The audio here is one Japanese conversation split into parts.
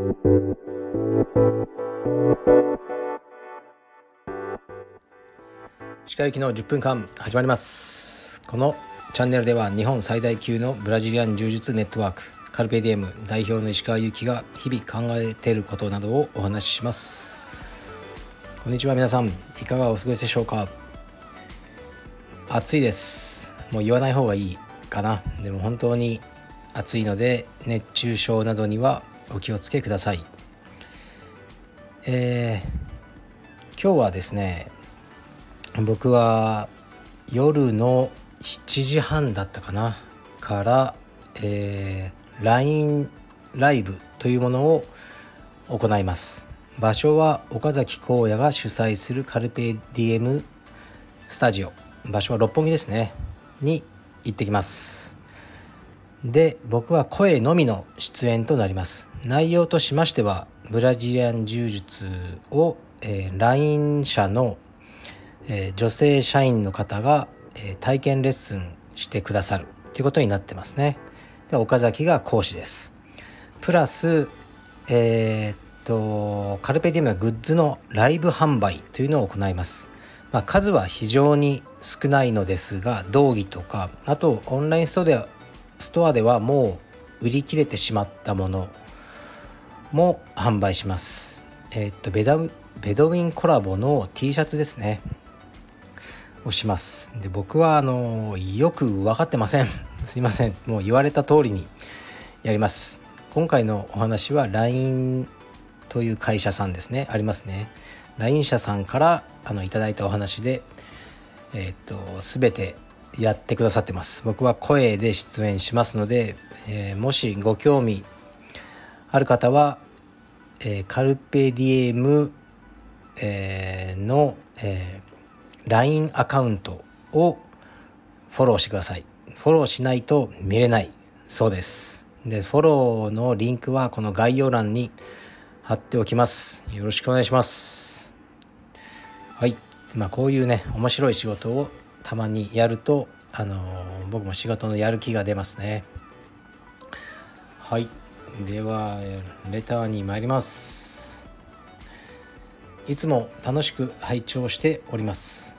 鹿行きの10分間始まります。このチャンネルでは日本最大級のブラジリアン柔術ネットワークカルペディエム代表の石川祐希が日々考えていることなどをお話しします。こんにちは皆さん。いかがお過ごしでしょうか？暑いです。もう言わない方がいいかな。でも本当に暑いので熱中症などにはお気をつけください。えー、今日はですね僕は夜の7時半だったかなから、えー、LINE ライブというものを行います。場所は岡崎荒野が主催するカルペディエムスタジオ。場所は六本木ですね。に行ってきます。で僕は声のみの出演となります内容としましてはブラジリアン柔術を、えー、LINE 社のえー、女性社員の方が、えー、体験レッスンしてくださるということになってますね。で岡崎が講師です。プラス、えー、っとカルペディウムのグッズのライブ販売というのを行います。まあ、数は非常に少ないのですが道着とかあとオンラインストアでストアではもう売り切れてしまったものも販売します。え、っとベダベドウィンコラボの T シャツですね。をします。で僕はあのよく分かってません。すいません。もう言われた通りにやります。今回のお話は LINE という会社さんですね。ありますね。LINE 社さんからあのいただいたお話でえ、っと全てやってくださってます僕は声で出演しますので、えー、もしご興味ある方は、えー、カルペディエム、えー、の、え LINE アカウントをフォローしてください。フォローしないと見れないそうです。で、フォローのリンクはこの概要欄に貼っておきます。よろしくお願いします。はい。まあこういうね、面白い仕事をたまにやると、あのー、僕も仕事のやる気が出ますね。はい。では、レターに参ります。いつも楽しく拝聴しております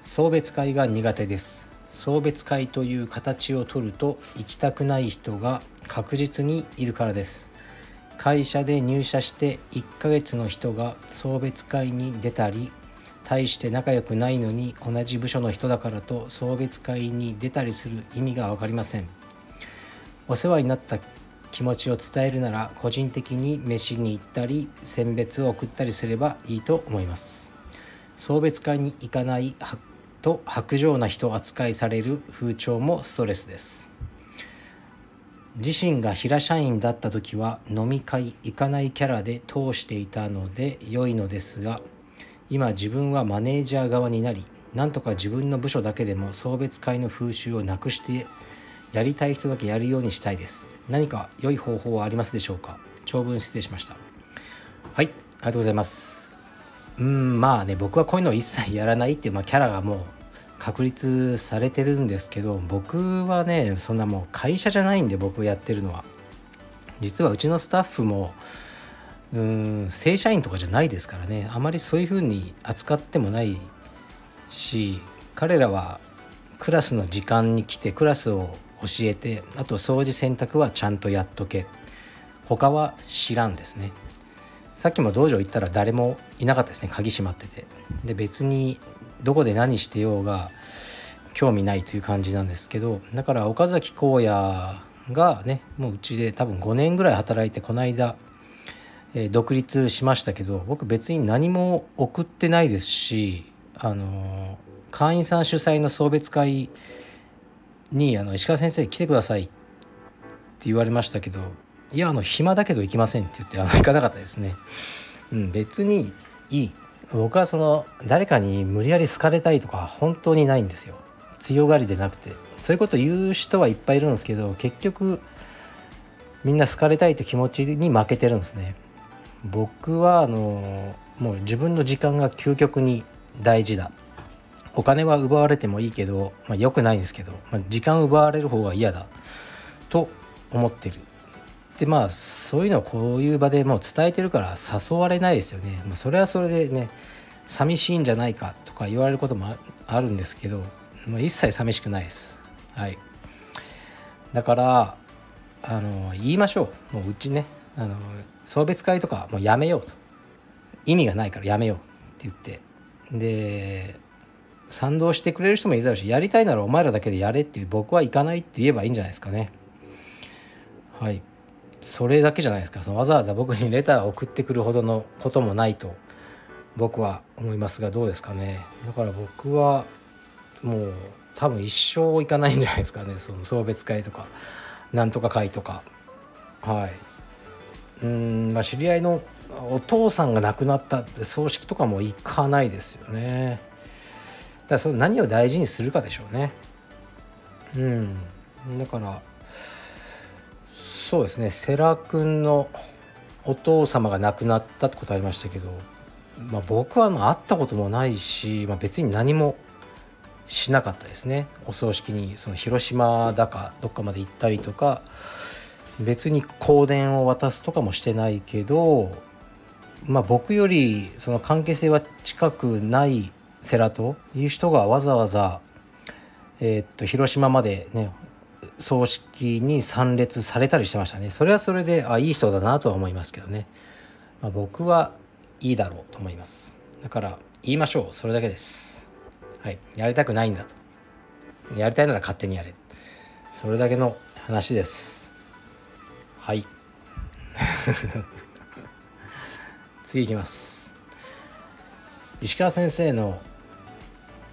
送別会が苦手です送別会という形をとると行きたくない人が確実にいるからです会社で入社して1ヶ月の人が送別会に出たり大して仲良くないのに同じ部署の人だからと送別会に出たりする意味が分かりません。お世話になった気持ちを伝えるなら個人的に飯に行ったり選別を送ったりすればいいと思います。送別会に行かないと薄情な人扱いされる風潮もストレスです。自身が平社員だった時は飲み会行かないキャラで通していたので良いのですが今自分はマネージャー側になりなんとか自分の部署だけでも送別会の風習をなくしてやりたい人だけやるようにしたいです。何か良い方法はありますでしょうか？長文失礼しました。はいありがとうございます。うんまあね僕はこういうのを一切やらないっていう、まあ、キャラがもう確立されてるんですけど僕はねそんなもう会社じゃないんで僕やってるのは。実はうちのスタッフもうん正社員とかじゃないですからね。あまりそういうふうに扱ってもないし彼らはクラスの時間に来てクラスを教えてあと掃除洗濯はちゃんとやっとけ。他は知らんですね。さっきも道場行ったら誰もいなかったですね。鍵閉まってて。で別にどこで何してようが興味ないという感じなんですけどだから岡崎荒野がねもううちで多分5年ぐらい働いてこの間、えー、独立しましたけど僕別に何も送ってないですしあのー、会員さん主催の送別会にあの石川先生来てくださいって言われましたけどいやあの暇だけど行きませんって言ってあの行かなかったですね。うん、別にいい。僕はその誰かに無理やり好かれたいとか本当にないんですよ。強がりでなくて。そういうこと言う人はいっぱいいるんですけど結局みんな好かれたいって気持ちに負けてるんですね。僕はあのもう自分の時間が究極に大事だ。お金は奪われてもいいけど、まあ、良くないんですけど、まあ、時間奪われる方が嫌だ。と思ってる。っってまあそういうのをこういう場でもう伝えてるから誘われないですよね、まあ、それはそれでね寂しいんじゃないかとか言われることもあるんですけど、まあ、一切寂しくないです。はい。だからあの言いましょう。もううちねあの送別会とかもうやめようと。意味がないからやめようって言って。で賛同してくれる人もいるだろうしやりたいならお前らだけでやれっていう僕は行かないって言えばいいんじゃないですかね。はい。それだけじゃないですか。そのわざわざ僕にレターを送ってくるほどのこともないと僕は思いますがどうですかね。だから僕はもう多分一生行かないんじゃないですかね。その送別会とかなんとか会とか。はい。うんまあ知り合いのお父さんが亡くなったって葬式とかも行かないですよね。だからそれ何を大事にするかでしょうね。うん。だからそうですね。世良君のお父様が亡くなったってことありましたけど、まあ、僕はまあ会ったこともないし、まあ、別に何もしなかったですね。お葬式にその広島だかどっかまで行ったりとか別に香典を渡すとかもしてないけどまあ僕よりその関係性は近くない世良という人がわざわざえー、っと広島までね葬式に参列されたりしてましたね。それはそれであいい人だなとは思いますけどね、まあ、僕はいいだろうと思います。だから言いましょう。それだけです。はい。やりたくないんだと。やりたいなら勝手にやれ。それだけの話です。はい。次いきます。石川先生の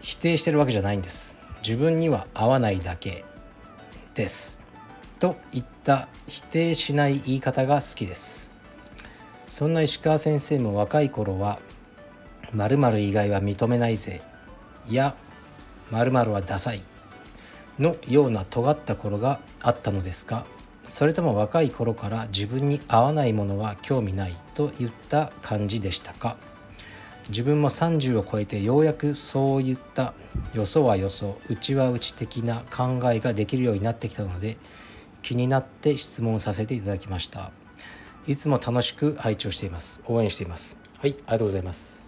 否定してるわけじゃないんです。自分には合わないだけ。です。といった否定しない言い方が好きです。そんな石川先生も若い頃は〇〇以外は認めないぜ。や〇〇はダサい。のような尖った頃があったのですがそれとも若い頃から自分に合わないものは興味ないといった感じでしたか？自分も30を超えてようやくそういったよそはよそうちはうち的な考えができるようになってきたので気になって質問させていただきました。いつも楽しく拝聴しています。応援しています。はいありがとうございます。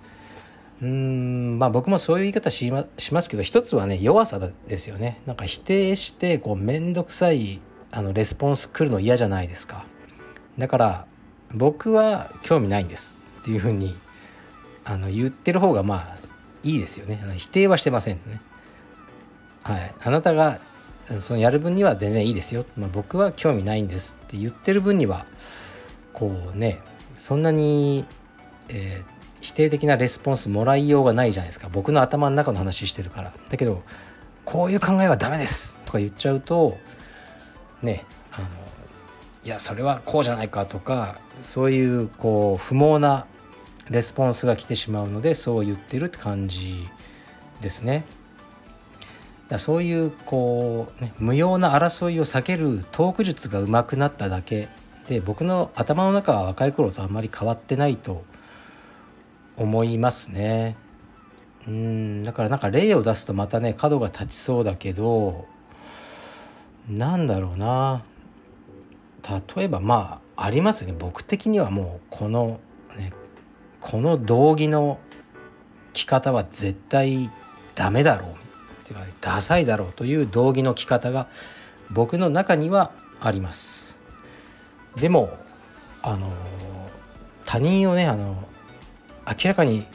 うーんまあ僕もそういう言い方しましますけど一つはね弱さですよね。なんか否定してこう面倒くさいあのレスポンス来るの嫌じゃないですか。だから僕は興味ないんですっていうふうにあの言ってる方がまあいいですよね。否定はしてませんね。はい。あなたがそのやる分には全然いいですよ、まあ、僕は興味ないんですって言ってる分にはこうねそんなに、えー、否定的なレスポンスもらいようがないじゃないですか。僕の頭の中の話してるから。だけどこういう考えはダメですとか言っちゃうとねあのいやそれはこうじゃないかとかそういうこう不毛なレスポンスが来てしまうのでそう言ってるって感じですね。だそういうこう、ね、無用な争いを避けるトーク術が上手くなっただけで僕の頭の中は若い頃とあんまり変わってないと思いますね。うんだからなんか例を出すとまたね角が立ちそうだけどなんだろうな。例えばまあありますよね。僕的にはもうこのねこの道着の着方は絶対ダメだろうっていうか、ね、ダサいだろうという道着の着方が僕の中にはあります。でもあの他人をねあの明らかに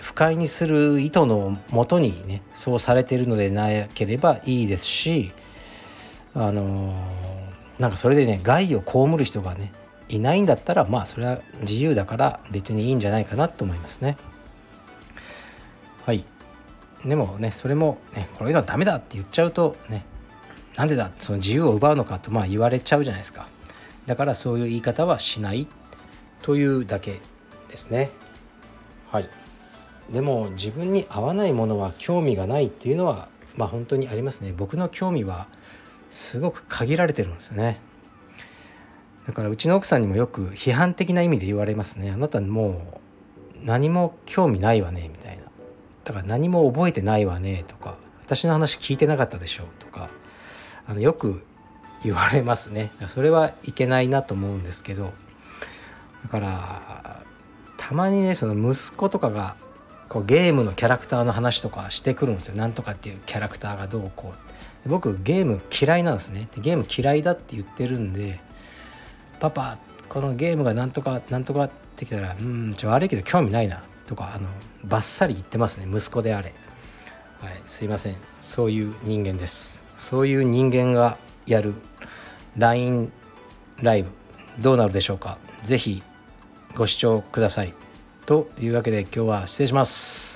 不快にする意図のもとにねそうされているのでなければいいですしあのなんかそれでね害を被る人がねいないんだったらまあそれは自由だから別にいいんじゃないかなと思いますね。はい。でもねそれもねこういうのはダメだって言っちゃうとねなんでだその自由を奪うのかとまあ言われちゃうじゃないですか。だからそういう言い方はしないというだけですね。はい。でも自分に合わないものは興味がないっていうのはまあ本当にありますね。僕の興味はすごく限られてるんですね。だからうちの奥さんにもよく批判的な意味で言われますね。あなたもう何も興味ないわねみたいな。だから何も覚えてないわねとか。私の話聞いてなかったでしょとか。あのよく言われますね。それはいけないなと思うんですけど。だからたまにねその息子とかがこうゲームのキャラクターの話とかしてくるんですよ。なんとかっていうキャラクターがどうこう僕ゲーム嫌いなんですね。ゲーム嫌いだって言ってるんでパパこのゲームがなんとかなんとかってきたらうんちょ悪いけど興味ないなとかあのバッサリ言ってますね。息子であれ。はいすいません。そういう人間です。そういう人間がやる LINE ライブどうなるでしょうか。是非ご視聴ください。というわけで今日は失礼します。